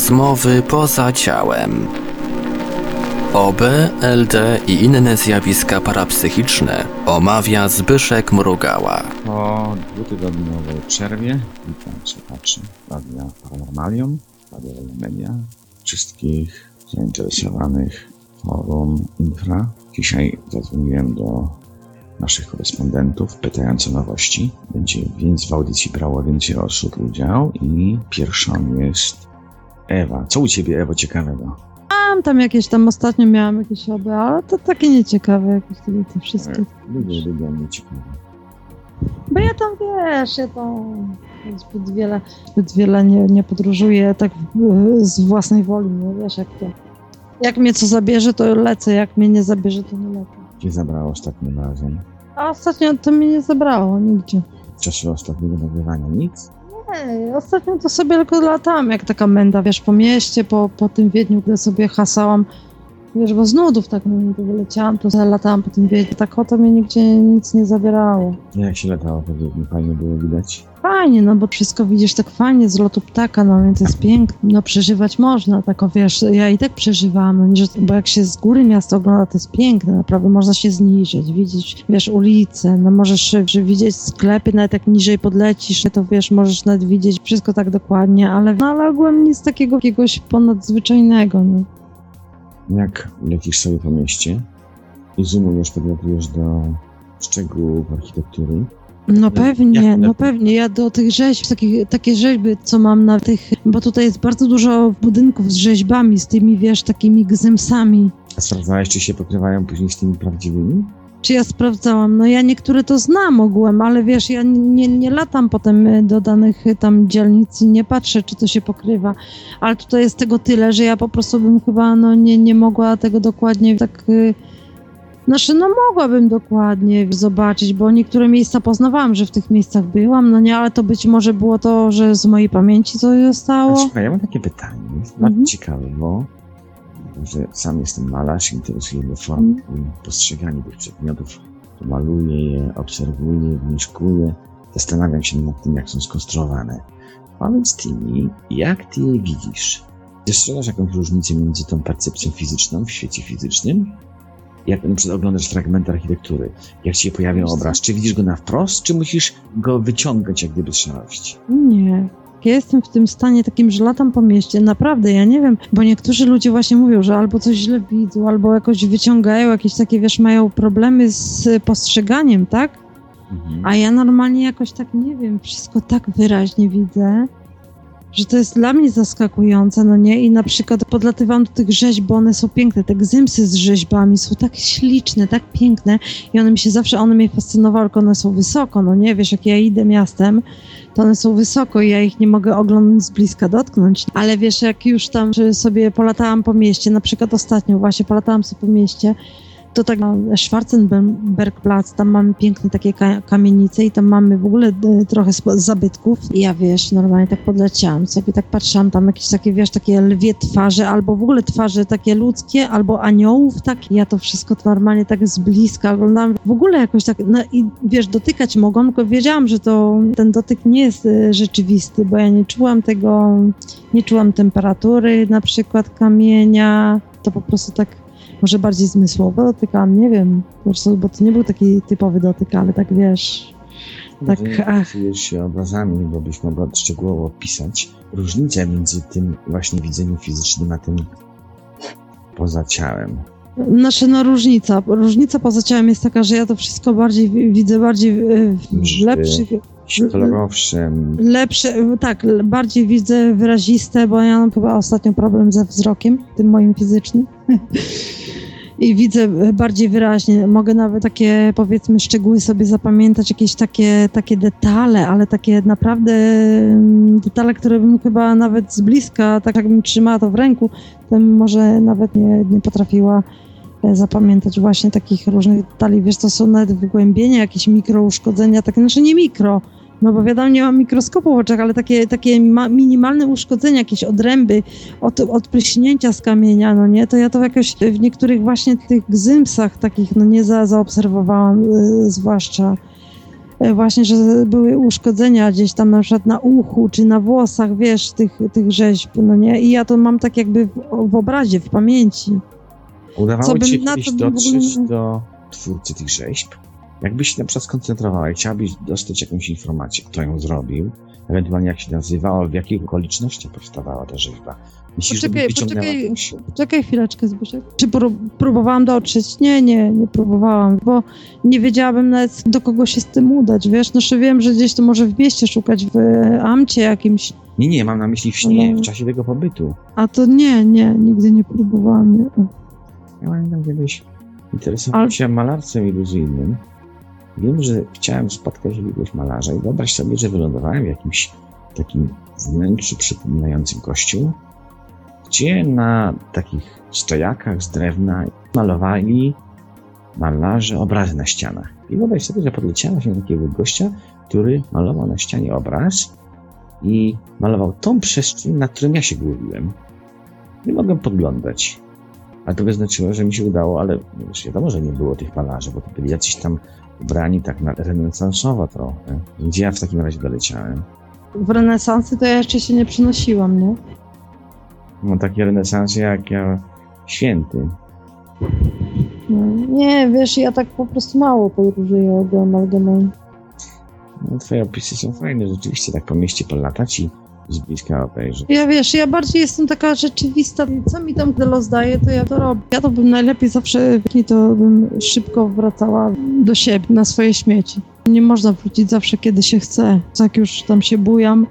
Rozmowy poza ciałem. OB, LD i inne zjawiska parapsychiczne omawia Zbyszek Mrugała. Po dwutygodniowej przerwie witam słuchaczy Radia Paranormalium, Radia Media, wszystkich zainteresowanych forum Infra. Dzisiaj zadzwoniłem do naszych korespondentów, pytając o nowości. Będzie więc w audycji brało więcej osób udział i pierwszą jest Ewa. Co u Ciebie, Ewo, ciekawego? Mam tam jakieś tam ostatnio miałam jakieś oby, ale to takie nieciekawe jakieś te, te wszystkie. Ludzie lubią mnie ciekawe. Bo ja tam wiesz, ja tam zbyt wiele, zbyt wiele nie, nie podróżuję tak e, z własnej woli, nie wiesz jak to. Jak mnie co zabierze, to lecę, jak mnie nie zabierze, to nie lecę. Gdzie zabrało ostatnim razem? A ostatnio to mnie nie zabrało nigdzie. W czasie ostatniego nagrywania nic? Ostatnio to sobie tylko latałam jak taka menda, wiesz, po mieście, po, po tym Wiedniu, gdzie sobie hasałam, wiesz, bo z nudów tak no, to wyleciałam, to sobie latałam po tym Wiedniu, tak o to mnie nigdzie nic nie zabierało. Jak się latało po Wiedniu? Fajnie było widać. Fajnie, no bo wszystko widzisz tak fajnie z lotu ptaka, no więc jest piękne, no przeżywać można, tak o wiesz, ja i tak przeżywałam, no, nie, bo jak się z góry miasto ogląda, to jest piękne, naprawdę można się zniżyć, widzieć, wiesz, ulice, no możesz że widzieć sklepy, nawet jak niżej podlecisz, to wiesz, możesz nawet widzieć wszystko tak dokładnie, ale, no, ale ogółem nic takiego jakiegoś ponadzwyczajnego, nie? Jak lecisz sobie po mieście i zoomujesz, podlatujesz do szczegółów architektury, No pewnie, no pewnie. Ja do tych rzeźb, takich, takie rzeźby, co mam na tych, bo tutaj jest bardzo dużo budynków z rzeźbami, z tymi, wiesz, takimi gzymsami. a sprawdzałeś, czy się pokrywają później z tymi prawdziwymi? Czy ja sprawdzałam? No ja niektóre to znam ogółem, ale wiesz, ja nie, nie latam potem y, do danych y, tam dzielnic i nie patrzę, czy to się pokrywa. Ale tutaj jest tego tyle, że ja po prostu bym chyba no, nie, nie mogła tego dokładnie tak... y, Znaczy, no mogłabym dokładnie zobaczyć, bo niektóre miejsca poznawałam, że w tych miejscach byłam, no nie, ale to być może było to, że z mojej pamięci coś zostało. Słuchaj, ja mam takie pytanie, jest Mhm. ciekawe, bo że sam jestem malarz, interesuje mnie formy Mhm. postrzeganie tych przedmiotów. Maluję je, obserwuję, wnioskuję, zastanawiam się nad tym, jak są skonstruowane. Powiedz ty mi, jak ty je widzisz? Dostrzegasz jakąś różnicę między tą percepcją fizyczną w świecie fizycznym? Jak na przykład oglądasz fragment architektury, jak ci się pojawia obraz, czy widzisz go na wprost, czy musisz go wyciągać jak gdyby z szarości? Nie. Ja jestem w tym stanie takim, że latam po mieście. Naprawdę, ja nie wiem, bo niektórzy ludzie właśnie mówią, że albo coś źle widzą, albo jakoś wyciągają jakieś takie, wiesz, mają problemy z postrzeganiem, tak? Mhm. A ja normalnie jakoś tak, nie wiem, wszystko tak wyraźnie widzę, że to jest dla mnie zaskakujące, no nie? I na przykład podlatywam do tych rzeźb, bo one są piękne. Te gzymsy z rzeźbami są tak śliczne, tak piękne i one mi się zawsze, one mnie fascynowały, tylko one są wysoko, no nie? Wiesz, jak ja idę miastem, to one są wysoko i ja ich nie mogę oglądać z bliska, dotknąć. Ale wiesz, jak już tam sobie polatałam po mieście, na przykład ostatnio właśnie polatałam sobie po mieście, to tak na Schwarzenbergplatz, tam mamy piękne takie ka- kamienice i tam mamy w ogóle e, trochę zabytków. I ja wiesz, normalnie tak podleciałam sobie, tak patrzyłam, tam jakieś takie, wiesz, takie lwie twarze, albo w ogóle twarze takie ludzkie, albo aniołów, tak. Ja to wszystko to normalnie tak z bliska oglądałam. W ogóle jakoś tak, no i wiesz, dotykać mogłam, tylko wiedziałam, że to ten dotyk nie jest e, rzeczywisty, bo ja nie czułam tego, nie czułam temperatury na przykład kamienia. To po prostu tak może bardziej zmysłowo dotykałam, nie wiem, po prostu, bo to nie był taki typowy dotyk, ale tak wiesz, tak, interesujesz się obrazami, bo byś mogła szczegółowo opisać różnicę między tym właśnie widzeniem fizycznym, a tym poza ciałem. Znaczy, no różnica, różnica poza ciałem jest taka, że ja to wszystko bardziej wi- widzę bardziej w, w lepszych, Kolorowszym, lepsze, tak, bardziej widzę wyraziste, bo ja mam chyba ostatnio problem ze wzrokiem, tym moim fizycznym. I widzę bardziej wyraźnie. Mogę nawet takie, powiedzmy, szczegóły sobie zapamiętać, jakieś takie, takie detale, ale takie naprawdę mm, detale, które bym chyba nawet z bliska, tak jakbym trzymała to w ręku, to może nawet nie, nie potrafiła e, zapamiętać właśnie takich różnych detali. Wiesz, to są nawet wygłębienia, jakieś mikrouszkodzenia, takie, znaczy nie mikro, no bo wiadomo, nie mam mikroskopu w oczach, ale takie, takie ma, minimalne uszkodzenia, jakieś odręby, od, odpryśnięcia z kamienia, no nie, to ja to jakoś w niektórych właśnie tych gzymsach takich, no nie za, zaobserwowałam, y, zwłaszcza. e, właśnie, że były uszkodzenia gdzieś tam na przykład na uchu czy na włosach, wiesz, tych, tych rzeźb, no nie? I ja to mam tak jakby w, w obrazie, w pamięci. Udawało Co ci się bym na kiedyś dotrzeć do twórcy tych rzeźb? Jakbyś się na przykład skoncentrowała i chciałabyś dostać jakąś informację, kto ją zrobił, ewentualnie jak się nazywała, w jakich okolicznościach powstawała ta rzeźba. Myślisz, Poczekaj, poczekaj. jakąś... Czekaj chwileczkę, Zbyszek. Czy pró- próbowałam dotrzeć? Nie, nie, nie próbowałam, bo nie wiedziałabym nawet do kogo się z tym udać, wiesz? No, że wiem, że gdzieś to może w mieście szukać, w e, amcie jakimś, Nie, nie, mam na myśli w śnie, w czasie tego pobytu. a to nie, nie, nigdy nie próbowałam. Nie. Ja pamiętam kiedyś interesowałem Ale- się malarstwem iluzyjnym. Wiem, że chciałem spotkać jakiegoś malarza i wyobraź sobie, że wylądowałem w jakimś takim wnętrzu przypominającym kościół, gdzie na takich stojakach z drewna malowali malarze obrazy na ścianach. I wyobraź sobie, że podleciałem się do takiego gościa, który malował na ścianie obraz i malował tą przestrzeń, na którą ja się głowiłem. Nie mogłem podglądać. Ale to by znaczyło, że mi się udało, ale wiadomo, że nie było tych malarzy, bo to byli jacyś tam ubrani tak na renesansowo trochę. Gdzie ja w takim razie doleciałem? W renesansy to ja jeszcze się nie przynosiłam, nie? No takie renesansy jak ja święty. No, nie, wiesz, ja tak po prostu mało podróżuję do mojej. No, twoje opisy są fajne, rzeczywiście tak po mieście polatać i z bliska obejrzeć. Ja wiesz, ja bardziej jestem taka rzeczywista. Co mi tam los daje, to ja to robię. Ja to bym najlepiej zawsze, to bym szybko wracała do siebie, na swoje śmieci. Nie można wrócić zawsze, kiedy się chce. Jak już tam się bujam,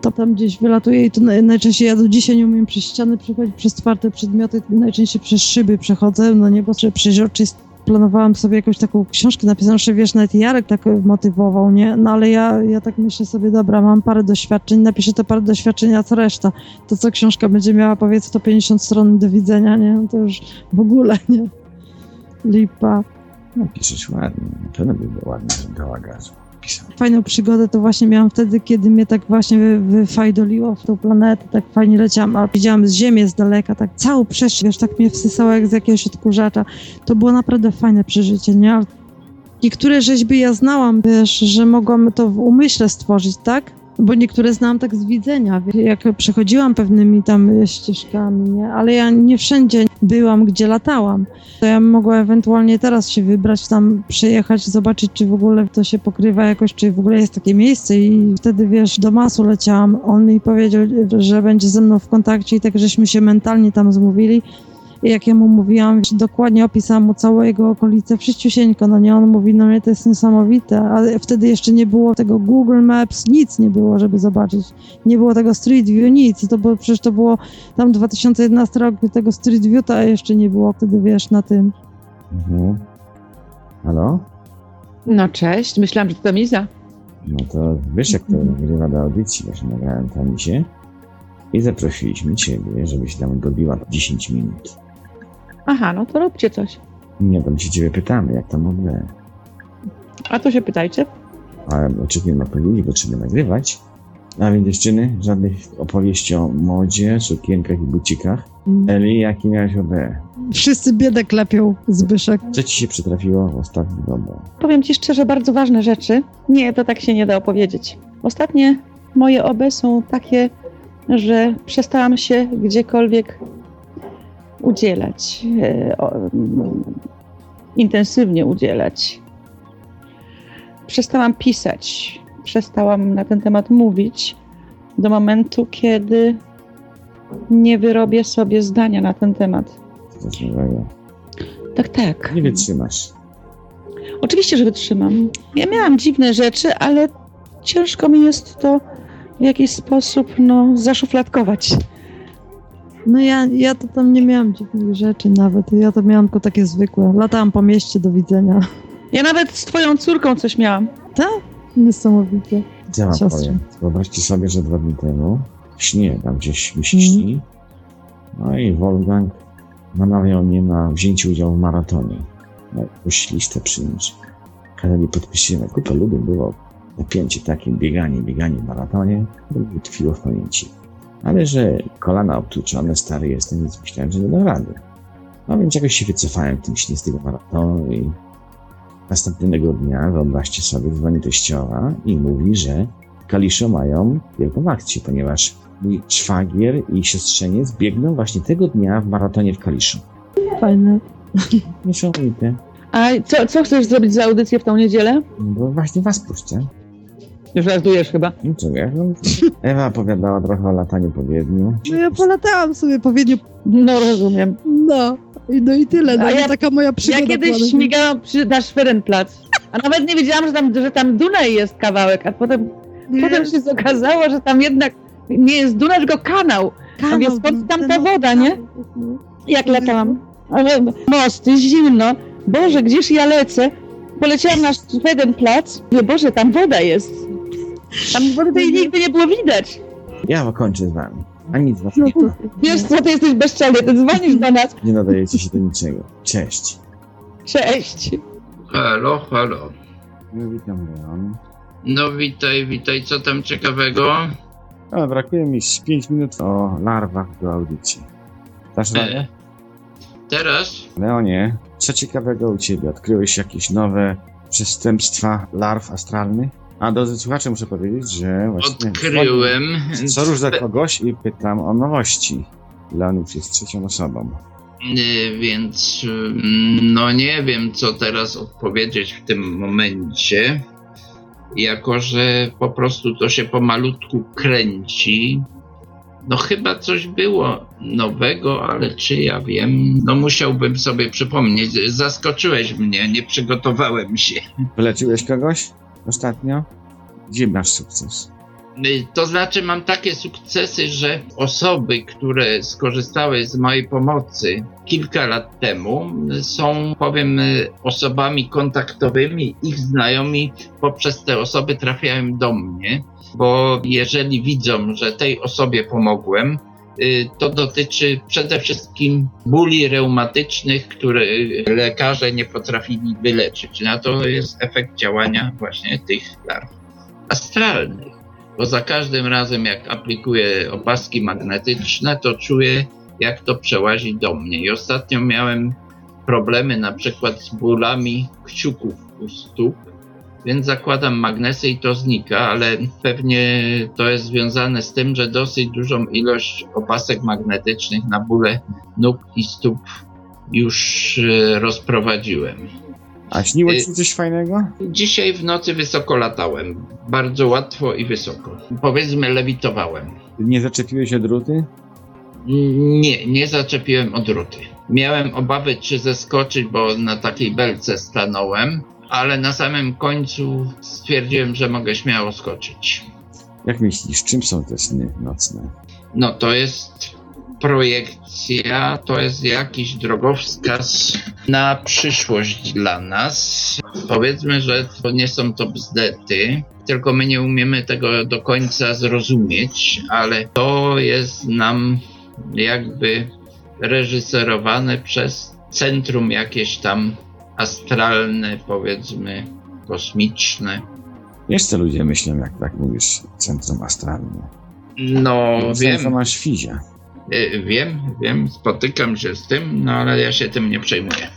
to tam gdzieś wylatuję i to naj- najczęściej ja do dzisiaj nie umiem przez ściany przechodzić, przez twarde przedmioty, najczęściej przez szyby przechodzę, no nie, bo że przeźroczyst planowałam sobie jakąś taką książkę napisaną, że wiesz, nawet Jarek tak motywował, nie? No ale ja, ja tak myślę sobie, dobra, mam parę doświadczeń, napiszę te parę doświadczeń, a co reszta? To co książka będzie miała, powiedz, to 50 stron do widzenia, nie? No to już w ogóle, nie? Lipa. No ładnie, pewno by było ładnie, że dała gazu. Fajną przygodę to właśnie miałam wtedy, kiedy mnie tak właśnie wy- wyfajdoliło w tą planetę, tak fajnie leciałam, a widziałam z Ziemię z daleka, tak całą przestrzeń, wiesz, tak mnie wsysało jak z jakiegoś odkurzacza. To było naprawdę fajne przeżycie, nie? Niektóre rzeźby ja znałam, wiesz, że mogłam to w umyśle stworzyć, tak? Bo niektóre znałam tak z widzenia, jak przechodziłam pewnymi tam ścieżkami, nie? Ale ja nie wszędzie byłam, gdzie latałam. To ja mogła ewentualnie teraz się wybrać, tam przejechać, zobaczyć, czy w ogóle to się pokrywa jakoś, czy w ogóle jest takie miejsce i wtedy, wiesz, do masu leciałam. On mi powiedział, że będzie ze mną w kontakcie i tak żeśmy się mentalnie tam zmówili. I jak ja mu mówiłam, dokładnie opisałam mu całą jego okolicę, wszyściusieńko, no nie, on mówi, no nie, to jest niesamowite, ale wtedy jeszcze nie było tego Google Maps, nic nie było, żeby zobaczyć. Nie było tego Street View, nic, to było, przecież to było tam 2011 rok, tego Street View to jeszcze nie było wtedy, wiesz, na tym. Mhm. Halo? No cześć, myślałam, że to Miza. No to wiesz, jak to wygrywa do audycji. Właśnie nagrałem Tamisie i zaprosiliśmy ciebie, żebyś tam dobiła 10 minut. Aha, no to róbcie coś. Nie, tam się ciebie pytamy, jak tam odbędzie. A to się pytajcie. Ale oczywiście odpowiedzi, bo trzeba nagrywać. A więc dziewczyny, żadnych opowieści o modzie, sukienkach i bucikach. Eli, jaki miałeś OB? Wszyscy biedę klepią, Zbyszek. Co ci się przytrafiło w ostatnim domu? Powiem ci szczerze, bardzo ważne rzeczy. Nie, to tak się nie da opowiedzieć. Ostatnie moje OB są takie, że przestałam się gdziekolwiek udzielać. E, intensywnie udzielać. Przestałam pisać. Przestałam na ten temat mówić do momentu, kiedy nie wyrobię sobie zdania na ten temat. Tak, tak. Nie wytrzymasz. Oczywiście, że wytrzymam. Ja miałam dziwne rzeczy, ale ciężko mi jest to w jakiś sposób no, zaszufladkować. No ja, ja to tam nie miałam dziwnych rzeczy nawet. Ja to miałam tylko takie zwykłe. Latałam po mieście do widzenia. Ja nawet z twoją córką coś miałam. Niesamowite. Co wam Siostrze. powiem? Wyobraźcie sobie, że dwa dni temu śnie tam gdzieś mi się śni. No i Wolfgang namawiał mnie na wzięcie udziału w maratonie. Na jakąś listę przyjąć. Kazali podpisać. Kupę ludu było. Napięcie takie, bieganie, bieganie w maratonie. To tkwiło w pamięci. Ale że kolana obtłuczone, stary jestem, więc myślałem, że nie dam rady. No więc jakoś się wycofałem w tym śnie z tego maratonu i Następnego dnia, wyobraźcie sobie, dzwoni teściowa i mówi, że w Kaliszu mają wielką akcję, ponieważ mój szwagier i siostrzeniec biegną właśnie tego dnia w maratonie w Kaliszu. Fajne. Niesamowite. A co, co chcesz zrobić za audycję w tą niedzielę? Bo właśnie was puszczę. Już żartujesz chyba. No co ja? No, Ewa opowiadała trochę o lataniu po Wiedniu. No ja polatałam sobie powiedzieć, No rozumiem. no. I, no i tyle, no A ja- taka moja przygoda. Ja kiedyś była. śmigałam przy, na Szwerenplatz, a nawet nie wiedziałam, że tam, że tam Dunaj jest kawałek, a potem, Nie, potem się okazało, że tam jednak nie jest Dunaj, tylko kanał. kanał więc skąd tam ta woda, nie? No. Jak latałam. Ale mosty, zimno. Boże, gdzież ja lecę? Poleciałam na Szwedenplatz. Mówię, Boże, tam woda jest. Tam tej nigdy nie było widać. Ja kończę z wami. A nic was No nie, Wiesz co, ty jesteś bezczelny, ty dzwonisz do nas. nie nadajecie się do niczego. Cześć. Cześć. Halo, halo. No, witam Leon. No witaj, witaj, co tam ciekawego? O, brakuje mi 5 minut o larwach do audycji. Dasz radę? E, teraz? Leonie, co ciekawego u ciebie? Odkryłeś jakieś nowe przestępstwa larw astralnych? A drodzy słuchacze, muszę powiedzieć, że właśnie... Odkryłem. Co róż za kogoś i pytam o nowości. Leon już jest trzecią osobą. Y, Więc mm, no nie wiem, co teraz odpowiedzieć w tym momencie. Jako, że po prostu to się pomalutku kręci. No chyba coś było nowego, ale czy ja wiem? No musiałbym sobie przypomnieć. Zaskoczyłeś mnie, nie przygotowałem się. Wyleczyłeś kogoś ostatnio? Gdzie masz sukces? Y, To znaczy, mam takie sukcesy, że osoby, które skorzystały z mojej pomocy kilka lat temu, są, powiem, y, osobami kontaktowymi. Ich znajomi poprzez te osoby trafiają do mnie, bo jeżeli widzą, że tej osobie pomogłem, to dotyczy przede wszystkim bóli reumatycznych, które y, lekarze nie potrafili wyleczyć. Na to jest efekt działania właśnie tych larw astralnych bo za każdym razem jak aplikuję opaski magnetyczne, to czuję jak to przełazi do mnie. I ostatnio miałem problemy na przykład z bólami kciuków u stóp, więc zakładam magnesy i to znika, ale pewnie to jest związane z tym, że dosyć dużą ilość opasek magnetycznych na bóle nóg i stóp już e, rozprowadziłem. A śniło ci Y- coś fajnego? Dzisiaj w nocy wysoko latałem. Bardzo łatwo i wysoko. Powiedzmy, lewitowałem. Nie zaczepiłeś się druty? Nie, nie zaczepiłem od ruty. Miałem obawy, czy zeskoczyć, bo na takiej belce stanąłem, ale na samym końcu stwierdziłem, że mogę śmiało skoczyć. Jak myślisz, czym są te sny nocne? No to jest projekcja, to jest jakiś drogowskaz na przyszłość dla nas. Powiedzmy, że to nie są to bzdety, tylko my nie umiemy tego do końca zrozumieć, ale to jest nam jakby reżyserowane przez centrum jakieś tam astralne, powiedzmy, kosmiczne. Wiesz, co ludzie myślą, jak tak mówisz, centrum astralne? No, wiem. Co masz fizia. Y, Wiem, wiem, spotykam się z tym, no ale ja się tym nie przejmuję.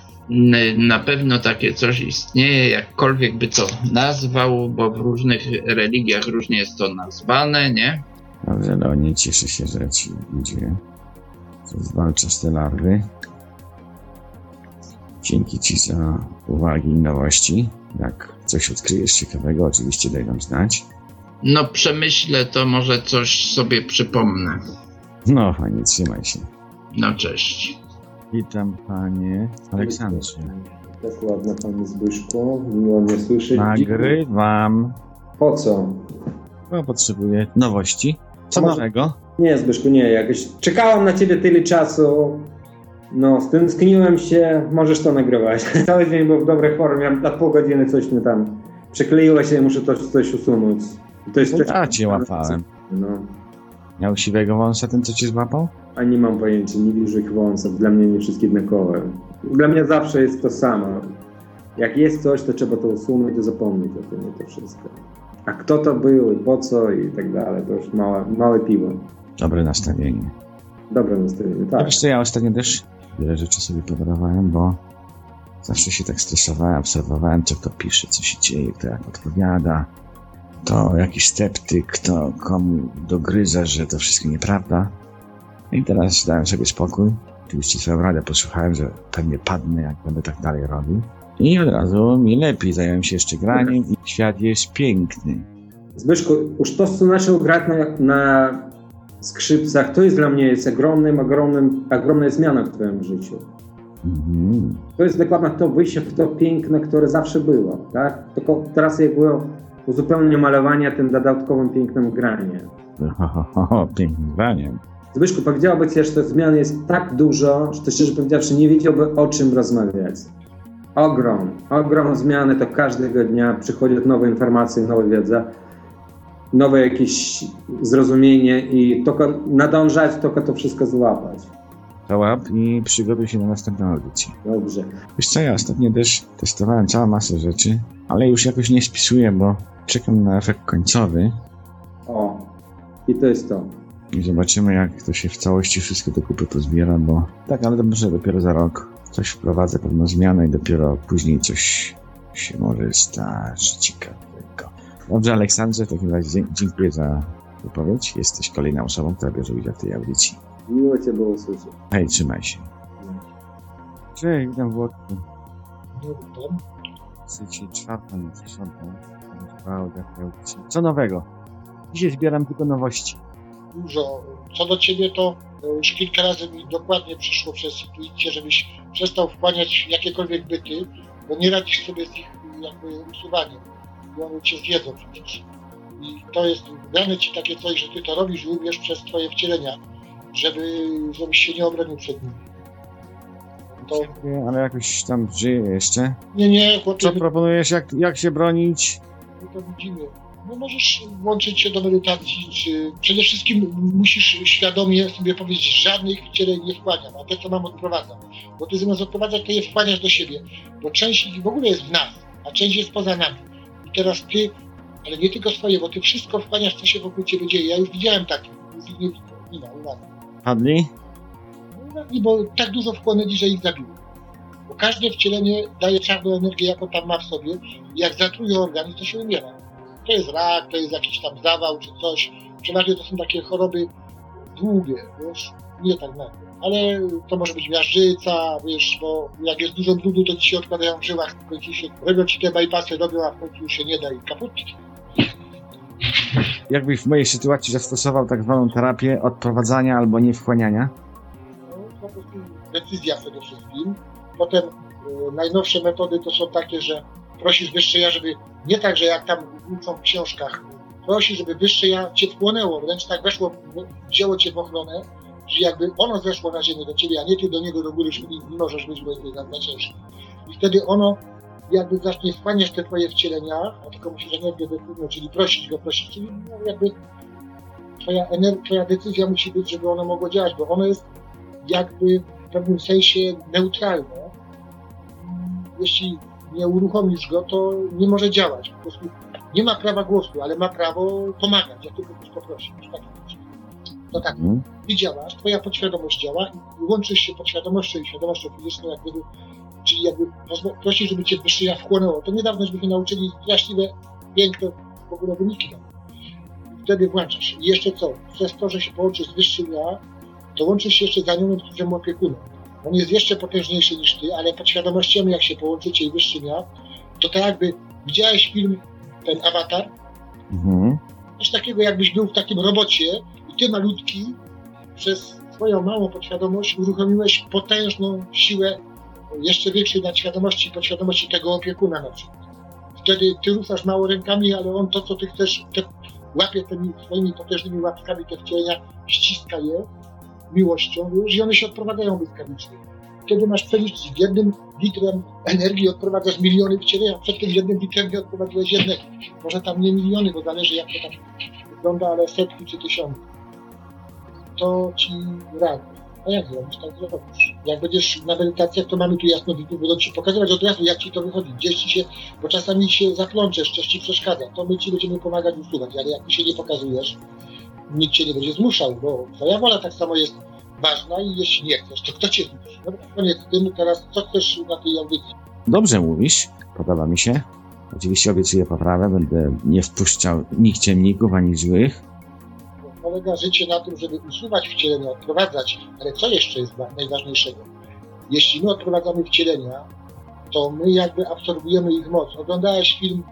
Na pewno takie coś istnieje, jakkolwiek by to nazwał, bo w różnych religiach różnie jest to nazwane, nie? Dobrze, Leonie, cieszę się, że ci że Zwalczasz te larwy. Dzięki ci za uwagi i nowości. Jak coś odkryjesz ciekawego, oczywiście daj nam znać. No przemyślę to, może coś sobie przypomnę. No, fajnie, trzymaj się. No cześć. Witam, panie Aleksandrze. Dokładnie, panie Zbyszku. Miło mnie słyszeć. Nagrywam. Po co? Bo potrzebuję nowości. Co Może- nowego? Nie, Zbyszku, nie. Jakoś czekałam na ciebie tyle czasu. No, stęskniłem się. Możesz to nagrywać. Cały dzień był w dobrej formie. Na pół godziny coś mi tam przykleiło się i muszę to, coś usunąć. To jest coś... Ja cię łapałem. No. Miał siwego wąsa ten, co cię złapał? A nie mam pojęcia, nie ich wąsów. Dla mnie nie wszystkie jednakowe. Dla mnie zawsze jest to samo. Jak jest coś, to trzeba to usunąć i zapomnieć o tym i to wszystko. A kto to był i po co i tak dalej, to już małe, małe piwo. Dobre nastawienie. Dobre nastawienie, Tak. tak. Wiesz co, ja ostatnio też wiele rzeczy sobie podarowałem, bo Zawsze się tak stresowałem, obserwowałem, co kto pisze, co się dzieje, kto jak odpowiada. To jakiś sceptyk, kto komu dogryza, że to wszystko nieprawda. I teraz dałem sobie spokój. Oczywiście swoją radę posłuchałem, że pewnie padnę, jak będę tak dalej robił. I od razu mi lepiej zająłem się jeszcze graniem i świat jest piękny. Zbyszku, już to, co zaczął grać na, na skrzypcach, to jest dla mnie jest ogromnym, ogromnym, ogromna zmiana w twoim życiu. Mhm. To jest dokładnie to wyjście w to piękne, które zawsze było, tak? Tylko teraz jak było uzupełnienie malowania tym dodatkowym pięknym granie. Ho, ho, ho, ho, pięknym graniem. Zbyszku, powiedziałby ci, że tych zmian jest tak dużo, że to szczerze powiedziawszy nie wiedziałby o czym rozmawiać. Ogrom, ogrom zmiany, to każdego dnia przychodzą nowe informacje, nowa wiedza, nowe jakieś zrozumienie i tylko nadążać, tylko to wszystko złapać. To łap i przygotuj się na następną audycję. Dobrze. Wiesz co, ja ostatnio też testowałem całą masę rzeczy, ale już jakoś nie spisuję, bo czekam na efekt końcowy O, i to jest to. i zobaczymy jak to się w całości wszystko do kupy pozbiera, bo tak, ale to może dopiero za rok coś wprowadzę, pewną zmianę i dopiero później coś się może stać ciekawego. Dobrze, Aleksandrze, w takim razie dziękuję za wypowiedź. Jesteś kolejną osobą, która bierze udział w tej audycji. Miło cię było słyszeć. Hej, trzymaj się. Cześć, witam Włodku. Trzeci, czwartą, już dziesiątą. Co nowego? Dzisiaj zbieram tylko nowości. dużo. Co do ciebie, to e, już kilka razy mi dokładnie przyszło przez intuicję, żebyś przestał wchłaniać jakiekolwiek byty, bo nie radzisz sobie z ich jakby usuwaniem. I one cię zjedzą przecież. I to jest dane ci takie coś, że ty to robisz również przez twoje wcielenia, żeby, żebyś się nie obronił przed nimi. To Ale jakoś tam żyję jeszcze. nie, nie, chłopie, Co proponujesz, jak, jak się bronić? my to widzimy. No możesz włączyć się do medytacji, czy przede wszystkim musisz świadomie sobie powiedzieć, żadnych wcieleń nie wchłaniam, a te, co mam, odprowadzam. Bo ty zamiast odprowadzać, to je wchłaniasz do siebie, bo część w ogóle jest w nas, a część jest poza nami. Teraz ty, ale nie tylko swoje, bo ty wszystko wchłaniasz, co się wokół ciebie dzieje. Ja już widziałem takie, już ich nie nie ma, u nas. Padli? Bo tak dużo wchłonęli, że ich zabiło. Bo każde wcielenie daje czarną energię, jaką tam ma w sobie. Jak zatruje organizm, to się umiera. To jest rak, to jest jakiś tam zawał czy coś. Przeważnie to są takie choroby długie, wiesz, nie tak nagle. Ale to może być miażdżyca, wiesz, bo jak jest dużo brudu, to ci się odkładają w żyłach, w końcu się robią ci te bypassy, robią, a w końcu już się nie da i kaput. Jakbyś w mojej sytuacji zastosował tak zwaną terapię odprowadzania albo niewchłaniania? No, po prostu decyzja przede wszystkim. Potem e, najnowsze metody to są takie, że prosisz wyższe ja, żeby nie tak, że jak tam uczą w książkach, prosi, żeby wyższe ja cię wchłonęło, wręcz tak weszło, wzięło cię w ochronę, że jakby ono zeszło na ziemię do ciebie, a nie ty do niego do góry, czyli nie możesz być, bo jest za, ciężkie. I wtedy ono jakby zacznie wchłaniać te twoje wcielenia, a tylko musisz energię decyzją, czyli prosić go, prosić, czyli no jakby twoja, twoja decyzja musi być, żeby ono mogło działać, bo ono jest jakby w pewnym sensie neutralne. Jeśli nie uruchomisz go, to nie może działać. Po prostu nie ma prawa głosu, ale ma prawo pomagać, jak tylko ktoś poprosi. Tak jest. To tak, Mhm. ty działasz, twoja podświadomość działa i łączysz się podświadomością i świadomością fizyczną, jak gdyby, czyli jakby prosisz, żeby cię wyższe ja wchłonęło. To niedawno się nauczyli straszliwe, piękne w ogóle wyniki. tam. Wtedy włączasz. I jeszcze co? Przez to, że się połączysz z wyższym ja, to łączysz się jeszcze z aniołem, którym opiekunem. On jest jeszcze potężniejszy niż ty, ale podświadomościami, jak się połączycie i wyższym ja, to tak jakby widziałeś film, ten awatar, Mhm. coś takiego, jakbyś był w takim robocie ty malutki przez swoją małą podświadomość uruchomiłeś potężną siłę jeszcze większej nadświadomości, podświadomości tego opiekuna na przykład. Wtedy ty ruszasz mało rękami, ale on to, co ty chcesz, te, łapie tymi swoimi potężnymi łapkami te wcielenia, ściska je miłością, wiesz, i one się odprowadzają błyskawicznie. Kiedy masz przeliczyć jednym litrem energii odprowadzasz miliony wcielenia, przed tym jednym litrem nie odprowadziłeś jednego. Może tam nie miliony, bo zależy jak to tam wygląda, ale setki czy tysiące. To ci radzę. A jak zrobisz, tak zrobisz. Jak będziesz na medytacjach, to mamy tu jasno widzów, będą ci pokazywać od razu, jak ci to wychodzi, gdzieś ci się, bo czasami się zaplączesz, coś ci przeszkadza, to my ci będziemy pomagać usuwać, ale jak ty się nie pokazujesz, nikt cię nie będzie zmuszał, bo twoja wola tak samo jest ważna i jeśli nie chcesz, to kto cię zmusi? Dobra, koniec tym, teraz co chcesz na tej audycji? Dobrze mówisz, podoba mi się. Oczywiście obiecuję poprawę, będę nie wpuszczał nikczemników ani złych. Polega życie na tym, żeby usuwać wcielenia, odprowadzać, ale co jeszcze jest wa- najważniejszego? Jeśli my odprowadzamy wcielenia, to my jakby absorbujemy ich moc. Oglądałeś film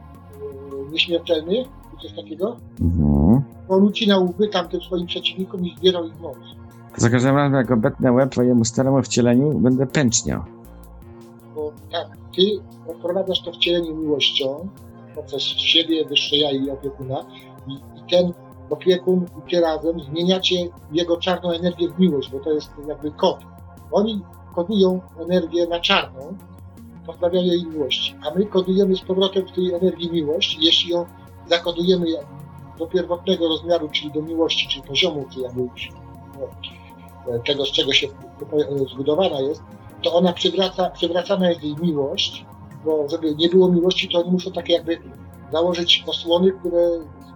yy, Nieśmiertelny, czy coś takiego? Mhm. On ucinał łby tamtym swoim przeciwnikom i zbierał ich moc. Za każdym razem, jak obetnę łeb twojemu staremu wcieleniu, będę pęczniał. Bo tak, ty odprowadzasz to wcielenie miłością poprzez siebie, wyższe ja i opiekuna i, i ten opiekun i ty razem zmieniacie jego czarną energię w miłość, bo to jest jakby kod. Oni kodują energię na czarną, pozbawiają jej miłości, a my kodujemy z powrotem w tej energii miłość. Jeśli ją zakodujemy do pierwotnego rozmiaru, czyli do miłości, czyli poziomu, czy jakby no, tego, z czego się zbudowana jest, to ona przywraca, przywracana jest jej miłość, bo żeby nie było miłości, to oni muszą takie jakby założyć osłony, które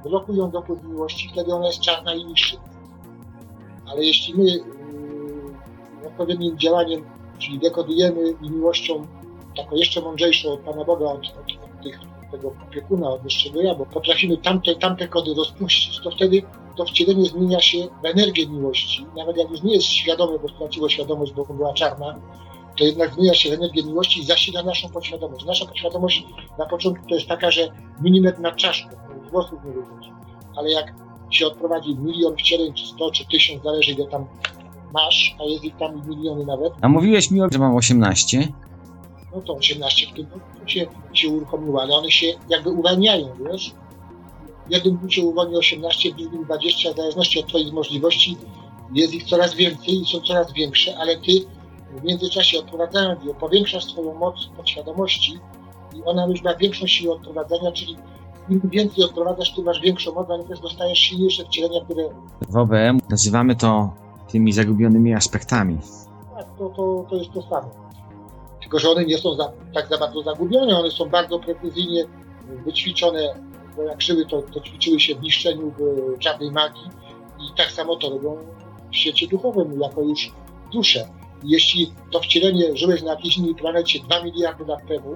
blokują dopływ miłości, wtedy ona jest czarna i niższa. Ale jeśli my yy, odpowiednim działaniem, czyli dekodujemy miłością taką jeszcze mądrzejszą od Pana Boga, od, od, od tych, tego opiekuna, od wyższego ja, bo potrafimy tamte, tamte kody rozpuścić, to wtedy to wcielenie zmienia się w energię miłości. Nawet jak już nie jest świadome, bo straciło świadomość, bo była czarna, to jednak zmienia się w energię miłości i zasila naszą podświadomość. Nasza podświadomość na początku to jest taka, że milimetr nad czaszką, włosów nie widać. Ale jak się odprowadzi milion wcieleń, czy sto, czy tysiąc, zależy ile tam masz, a jest ich tam miliony nawet, A mówiłeś mi, że mam 18. no to 18 w tym roku się, się uruchomiło, ale one się jakby uwalniają, wiesz? W jednym się uwolni 18, w drugim 20, w zależności od Twoich możliwości jest ich coraz więcej i są coraz większe, ale Ty w międzyczasie odprowadzając je, powiększasz swoją moc podświadomości i ona już ma większą siłę odprowadzania, czyli im więcej odprowadzasz, tym masz większą moc, ale też dostajesz silniejsze wcielenia, które W OBM nazywamy to tymi zagubionymi aspektami. Tak, to, to, to jest to samo. Tylko, że one nie są za, tak za bardzo zagubione, one są bardzo precyzyjnie wyćwiczone, bo jak żyły, to, to ćwiczyły się w niszczeniu w czarnej magii i tak samo to robią w świecie duchowym, jako już dusze. I Jeśli to wcielenie żyłeś na jakiejś innej planecie 2 miliardy lat temu,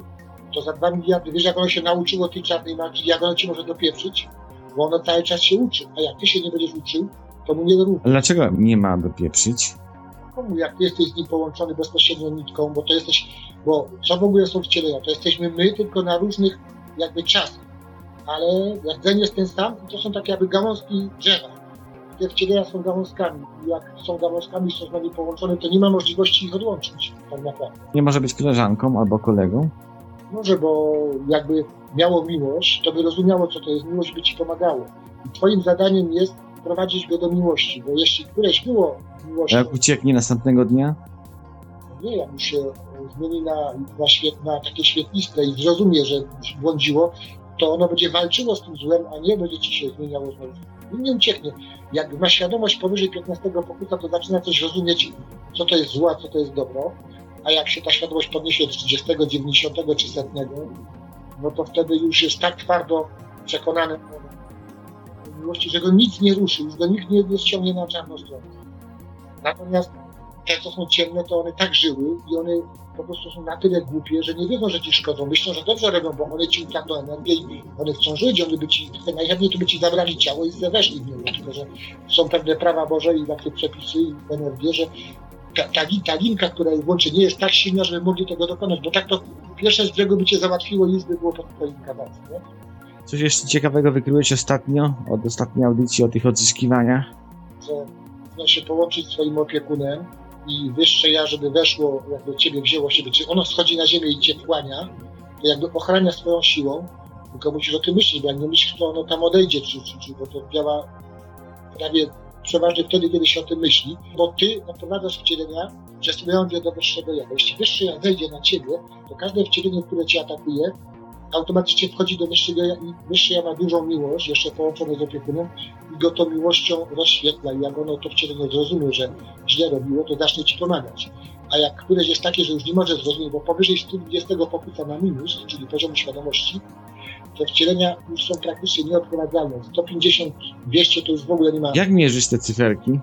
to za 2 miliardy, wiesz jak ono się nauczyło tej czarnej magii, jak ono ci może dopieprzyć? Bo ono cały czas się uczy, a jak ty się nie będziesz uczył, to mu nie dorówna. Dlaczego nie ma dopieprzyć? komu, jak ty jesteś z nim połączony bezpośrednio nitką, bo to jesteś, bo co w ogóle są wcielenia? To jesteśmy my, tylko na różnych jakby czasach. Ale rdzeń jest ten sam i to są takie jakby gałązki drzewa. Te wcielenia są gałązkami. Jak są gałązkami, są z nami połączone, to nie ma możliwości ich odłączyć, tak naprawdę. Nie może być koleżanką albo kolegą? Może, bo jakby miało miłość, to by rozumiało, co to jest miłość, by ci pomagało. I twoim zadaniem jest prowadzić go do miłości, bo jeśli któreś było A miłością, jak ucieknie następnego dnia? nie, jak już się zmieni na, na, świet, na takie świetliste i zrozumie, że błądziło, to ono będzie walczyło z tym złem, a nie będzie ci się zmieniało znowu. I nie ucieknie. Jak ma świadomość powyżej 15 pokuta, to zaczyna coś rozumieć, co to jest zło, a co to jest dobro. A jak się ta świadomość podniesie do 30, 90 czy 100, no to wtedy już jest tak twardo przekonany o miłości, że go nic nie ruszy, już go nikt nie, nie ściągnie na czarną stronę. Natomiast te, co są ciemne, to one tak żyły i one po prostu są na tyle głupie, że nie wiedzą, że ci szkodzą. Myślą, że dobrze robią, bo one ci ukradną energię i one chcą żyć, one by ci, najchętniej to by ci zabrali ciało i weszli w niego. Tylko, że są pewne prawa Boże i takie przepisy i energie, że ta, ta, li- ta linka, która ich łączy, nie jest tak silna, żeby mogli tego dokonać, bo tak to pierwsze z brzegu by cię załatwiło i by było po twoim kawałku, nie? Coś jeszcze ciekawego wykryłeś ostatnio, od ostatniej audycji o tych odzyskiwaniach? że chce się połączyć z swoim opiekunem i wyższe ja, żeby weszło, jakby ciebie wzięło siebie, czy ono schodzi na ziemię i cię wchłania, to jakby ochrania swoją siłą, tylko musisz o tym myśleć, bo jak nie myślisz, to ono tam odejdzie, czy, czy, czy bo to działa prawie przeważnie wtedy, kiedy się o tym myśli, bo ty odprowadzasz wcielenia, je do wyższego ja. Jeśli wyższe ja zejdzie na ciebie, to każde wcielenie, które cię atakuje, automatycznie wchodzi do wyższego ja i wyższe ja ma dużą miłość, jeszcze połączone z opiekunem, i go tą miłością rozświetla. I jak ono to wcielenie zrozumie, że źle robiło, to zacznie ci pomagać. A jak któreś jest takie, że już nie może zrozumieć, bo powyżej 120 pokójca na minus, czyli poziomu świadomości, te wcielenia już są praktycznie nieodprowadzalne. 150, 200 to już w ogóle nie ma. Jak mierzysz te cyferki?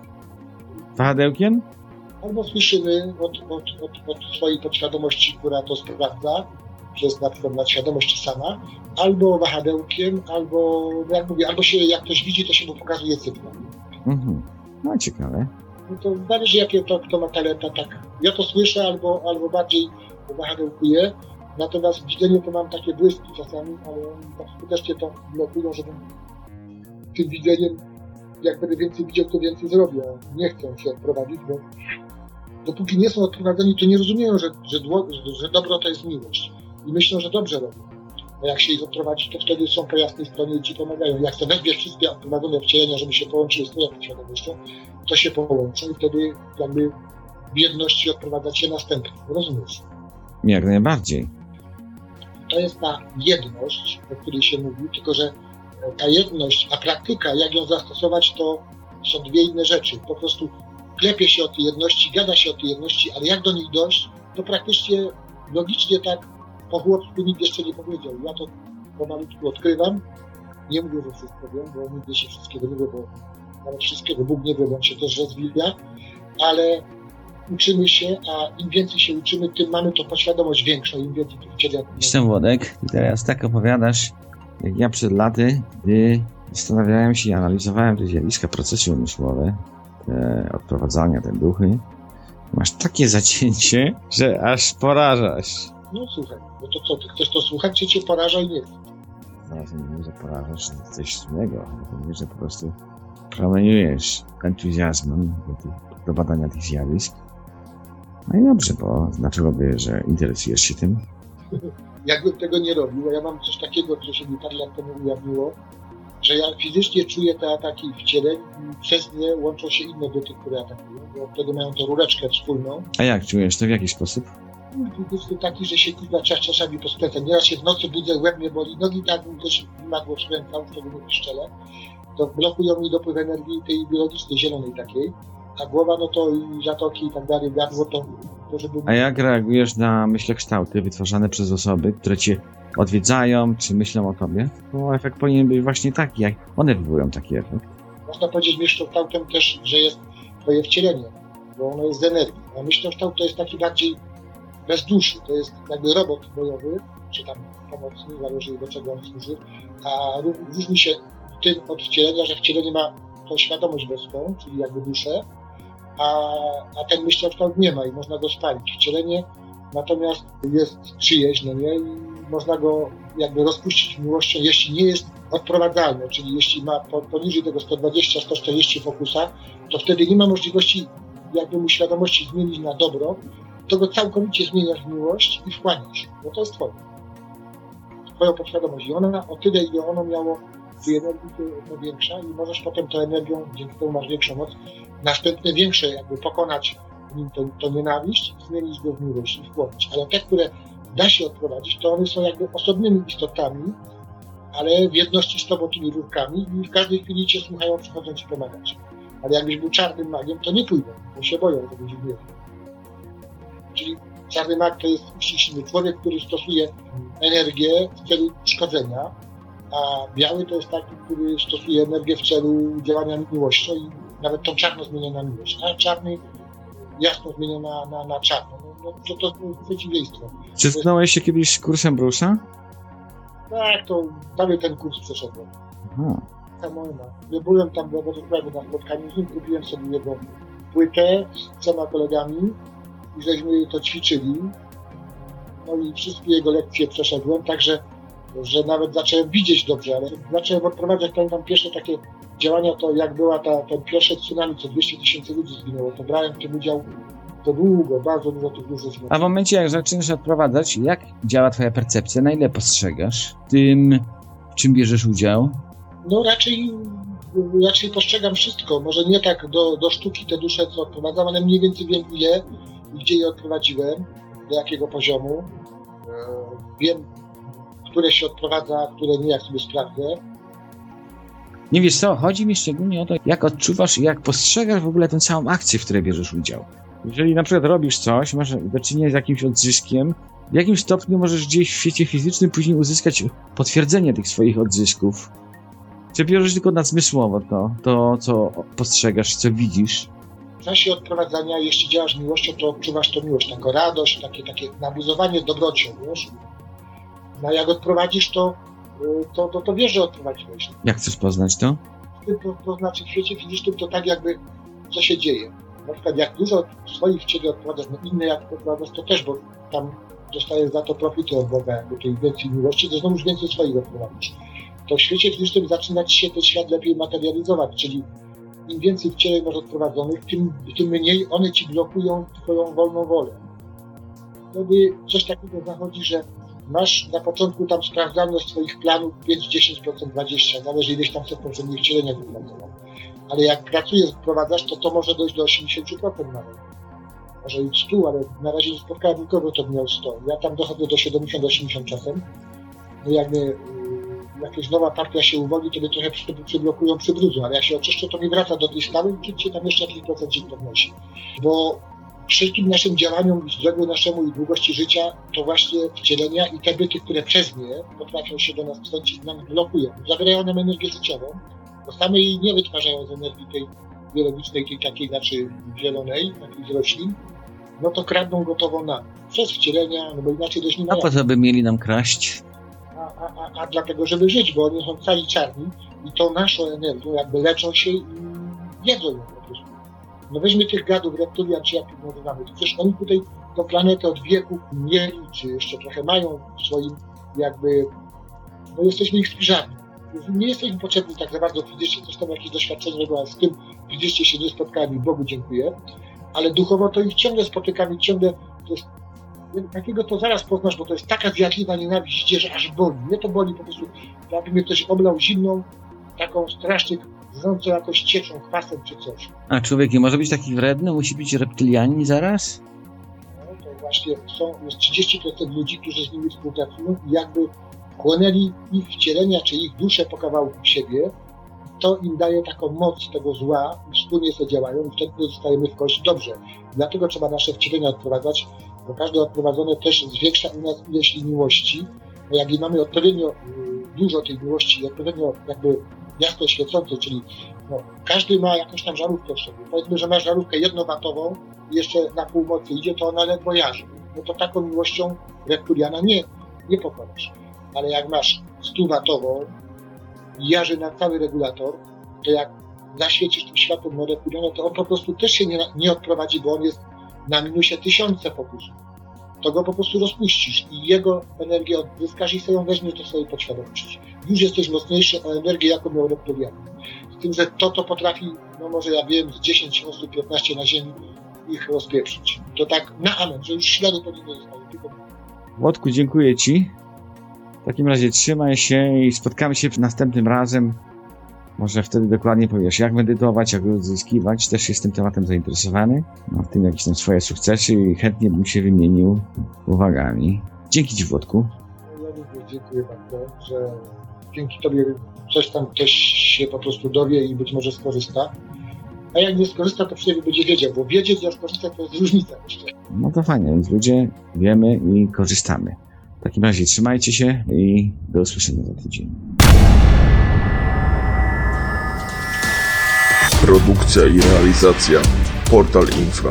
Wahadełkiem? Albo słyszymy od, od, od, od swojej podświadomości, która to sprawdza, przez na przykład sama, albo wahadełkiem, albo no jak mówię, albo się, jak ktoś widzi, to się mu pokazuje sygnał. Mhm. No ciekawe. No to zależy jakie to kto ma talenta, tak. Ja to słyszę albo, albo bardziej wahadełkuję, natomiast widzenie to mam takie błyski czasami, ale tak skutecznie to blokują, żebym tym widzeniem, jak będę więcej widział, to więcej zrobię. Nie chcą się odprowadzić, bo dopóki nie są odprowadzeni, to nie rozumieją, że, że, że, dobro to jest miłość. I myślą, że dobrze robią. A jak się ich odprowadzi, to wtedy są po jasnej stronie i ci pomagają. Jak to wezwie wszystkie odprowadzone wcielenia, żeby się połączyły z twoją świadomością, to się połączą i wtedy jakby w jedności odprowadzać się następny. Rozumiesz? Jak najbardziej. To jest ta jedność, o której się mówi, tylko że ta jedność, a praktyka, jak ją zastosować, to są dwie inne rzeczy. Po prostu klepie się o tej jedności, gada się o tej jedności, ale jak do nich dojść, to praktycznie logicznie tak po chłopsku nikt jeszcze nie powiedział. Ja to pomalutku odkrywam. Nie mówię, że wszystko wiem, bo nigdy się wszystkiego nie wie, bo nawet wszystkiego Bóg nie wie, bo on się też rozwija, ale uczymy się, a im więcej się uczymy, tym mamy to podświadomość większą, im więcej tych wcieleń. Jestem Włodek i teraz tak opowiadasz, jak ja przed laty, gdy zastanawiałem się i analizowałem te zjawiska, procesy umysłowe, te odprowadzania, te duchy, masz takie zacięcie, że aż porażasz. No słuchaj, no to co, ty chcesz to słuchać, czy cię poraża i nie? Zaraz nie mówię, że porażasz, że coś innego, ale mówię, że po prostu promieniujesz entuzjazmem do, do badania tych zjawisk. No i dobrze, bo dlaczego by, że interesujesz się tym? Jakbym tego nie robił, a ja mam coś takiego, co się mi parę lat temu ujawniło, że ja fizycznie czuję te ataki wcieleń i przez nie łączą się inne do tych, które atakują, bo wtedy mają tę rureczkę wspólną. A jak czujesz to, w jaki sposób? Jest taki, że się kurwa czas czasami poskręca. Nieraz się w nocy budzę, łeb mnie boli, nogi tak też magło skręcał, z tego nie piszczele. To blokują mi dopływ energii tej biologicznej, zielonej takiej. A głowa, no to i zatoki i tak dalej, gardło to, to żeby... A jak reagujesz na myślokształty wytwarzane przez osoby, które cię odwiedzają, czy myślą o tobie? Bo efekt powinien być właśnie taki, jak one wywołują taki efekt. Można powiedzieć myślokształtem też, że jest twoje wcielenie, bo ono jest z energii. A myślokształt to jest taki bardziej bez duszy, to jest jakby robot bojowy, czy tam pomocny, zależy do czego on służy, a ró- różni się tym od wcielenia, że wcielenie ma tą świadomość boską, czyli jakby duszę, a, a ten myślokształt nie ma i można go spalić. Wcielenie natomiast jest czyjeś, no nie, i można go jakby rozpuścić miłością, jeśli nie jest odprowadzalne, czyli jeśli ma po- poniżej tego 120-140 fokusa, to wtedy nie ma możliwości jakby mu świadomości zmienić na dobro, to go całkowicie zmieniasz w miłość i wchłaniasz, bo to jest twoje. Twoją podświadomość. I ona o tyle, ile ono miało tej energii to powiększa i możesz potem tą energią, dzięki temu masz większą moc, następne większe jakby pokonać nim tą, tą nienawiść, zmienić go w miłość i wchłonąć. Ale te, które da się odprowadzić, to one są jakby osobnymi istotami, ale w jedności z tobą tymi rurkami i w każdej chwili cię słuchają, przychodzą ci pomagać. Ale jakbyś był czarnym magiem, to nie pójdą, bo się boją, że będzie gniew. Czyli czarny mag to jest uściślony człowiek, który stosuje energię w celu szkodzenia, a biały to jest taki, który stosuje energię w celu działania miłością i nawet tą czarną zmienia na miłość, a czarny jasno zmienia na, na, na czarno. No, no, to, to jest przeciwieństwo. Zetknąłeś się kiedyś z kursem Brusza? Tak, to prawie ten kurs przeszedłem. Aha. Samoema. Nie byłem tam to prawie na spotkaniu z nim, kupiłem sobie jego płytę z trzema kolegami i żeśmy to ćwiczyli. No i wszystkie jego lekcje przeszedłem, także że nawet zacząłem widzieć dobrze, ale zacząłem odprowadzać pamiętam pierwsze takie działania, to jak była ta, ten pierwsze tsunami, co 200 tysięcy ludzi zginęło, to brałem w tym udział to długo, bardzo dużo tych ludzi zginęło. A w momencie, jak zaczynasz odprowadzać, jak działa twoja percepcja? Na ile postrzegasz tym, w czym bierzesz udział? No raczej, raczej postrzegam wszystko. Może nie tak do, do sztuki te dusze, co odprowadzam, ale mniej więcej wiem ile i gdzie je odprowadziłem, do jakiego poziomu. E, Wiem, które się odprowadza, a które nie, jak sobie sprawdzę. Nie wiesz co, chodzi mi szczególnie o to, jak odczuwasz i jak postrzegasz w ogóle tę całą akcję, w której bierzesz udział. Jeżeli na przykład robisz coś, masz do czynienia z jakimś odzyskiem, w jakim stopniu możesz gdzieś w świecie fizycznym później uzyskać potwierdzenie tych swoich odzysków? Czy bierzesz tylko nadzmysłowo to, to co postrzegasz, co widzisz? W czasie odprowadzania, jeśli działasz miłością, to odczuwasz tą miłość, taką radość, takie, takie nabuzowanie dobrocią, wiesz? No jak odprowadzisz, to, y, to, to, to wiesz, że odprowadziłeś. Jak chcesz poznać to? To, to znaczy w świecie fizycznym to tak jakby co się dzieje. Na przykład jak dużo swoich w ciebie odprowadzasz, no inne jak odprowadzasz, to też, bo tam dostajesz za to profity od Boga, jakby tej więcej miłości, to znowu już więcej swoich odprowadzisz. To w świecie fizycznym zaczyna ci się ten świat lepiej materializować, czyli im więcej w ciele masz odprowadzonych, tym, tym mniej one ci blokują twoją wolną wolę. Wtedy coś takiego zachodzi, że masz na początku tam sprawdzalność swoich planów 5, 10%, 20%, zależy ileś tam w poprzednich wcieleniach wypracował. Ale jak pracujesz, wprowadzasz, to to może dojść do 80% nawet. Może i 100, ale na razie nie spotkałem nikogo, kto miał 100. Ja tam dochodzę do 70-80 czasem. No jak mnie y, jakaś nowa partia się uwolni, to mnie trochę przy, przyblokują, przybrudzą, ale jak się oczyszczę, to mi wraca do tej i oczywiście tam jeszcze jakiś procent się podnosi. Bo wszystkim naszym działaniom i zdrowiu naszemu i długości życia to właśnie wcielenia i te byty, które przez nie potrafią się do nas wstąpić, nam blokują. Zabierają nam energię życiową, bo same jej nie wytwarzają z energii tej biologicznej, tej takiej, znaczy zielonej, takiej z roślin, no to kradną gotowo nam. Przez wcielenia, no bo inaczej dość nie ma A po co by mieli nam kraść? a, a, a, a dlatego, żeby żyć, bo oni są cali czarni i tą naszą energią jakby leczą się i jedzą ją po prostu. No weźmy tych gadów, reptylian, czy jak ich nazywamy, to przecież oni tutaj tą planetę od wieków mieli, czy jeszcze trochę mają w swoim jakby, no jesteśmy ich spiżarni. Nie jesteśmy potrzebni tak za bardzo fizycznie, tam jakieś doświadczenie ale z tym fizycznie się nie spotkałem Bogu dziękuję, ale duchowo to ich ciągle spotykam i ciągle to jest takiego to zaraz poznasz, bo to jest taka zjadliwa nienawiść, że aż boli. Mnie to boli po prostu, jakby mnie ktoś oblał zimną, taką strasznie zącą jakoś cieczą, kwasem czy coś. A człowiek nie może być taki wredny? Musi być reptylianin zaraz? No, to właśnie są, jest 30% ludzi, którzy z nimi współpracują i jakby chłonęli ich wcielenia, czy ich duszę po kawałku siebie, to im daje taką moc tego zła i wspólnie sobie działają i wtedy zostajemy w kość dobrze. Dlatego trzeba nasze wcielenia odprowadzać, bo każde odprowadzone też zwiększa u nas ilość miłości, bo jak mamy odpowiednio y, dużo tej miłości i odpowiednio jakby jasno świecącej, czyli no, każdy ma jakąś tam żarówkę w sobie. Powiedzmy, że ma żarówkę jednowatową i jeszcze na półmocy idzie, to ona ledwo jarzy. No to taką miłością reptiliana nie, nie pokonasz. Ale jak masz 100-watową i jarzy na cały regulator, to jak zaświecisz tym światłem na reptiliana, to on po prostu też się nie, nie odprowadzi, bo on jest na minusie tysiące fokusów. To go po prostu rozpuścisz i jego energię odzyskasz i sobie ją weźmiesz do swojej podświadomości. Już jesteś mocniejszy o energię, jaką miał reptilian. Z tym, że to, to potrafi, no może ja wiem, z 10 osób, 15 na ziemi ich rozpieprzyć. To tak na amen, że już śladu po nim nie zostaje. Tylko Włodku, dziękuję Ci. W takim razie trzymaj się i spotkamy się następnym razem. Może wtedy dokładnie powiesz, jak medytować, jak odzyskiwać. Też jestem tematem zainteresowany. Mam w tym jakieś tam swoje sukcesy i chętnie bym się wymienił uwagami. Dzięki Ci, Włodku. Dziękuję bardzo, że dzięki Tobie coś tam też się po prostu dowie i być może skorzysta. A jak nie skorzysta, to przynajmniej będzie wiedział, bo wiedzieć, a skorzystać to jest różnica jeszcze. No to fajnie, więc ludzie wiemy i korzystamy. W takim razie trzymajcie się i do usłyszenia za tydzień. Produkcja i realizacja Portal Infra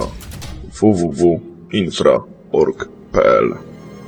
www.infra.org.pl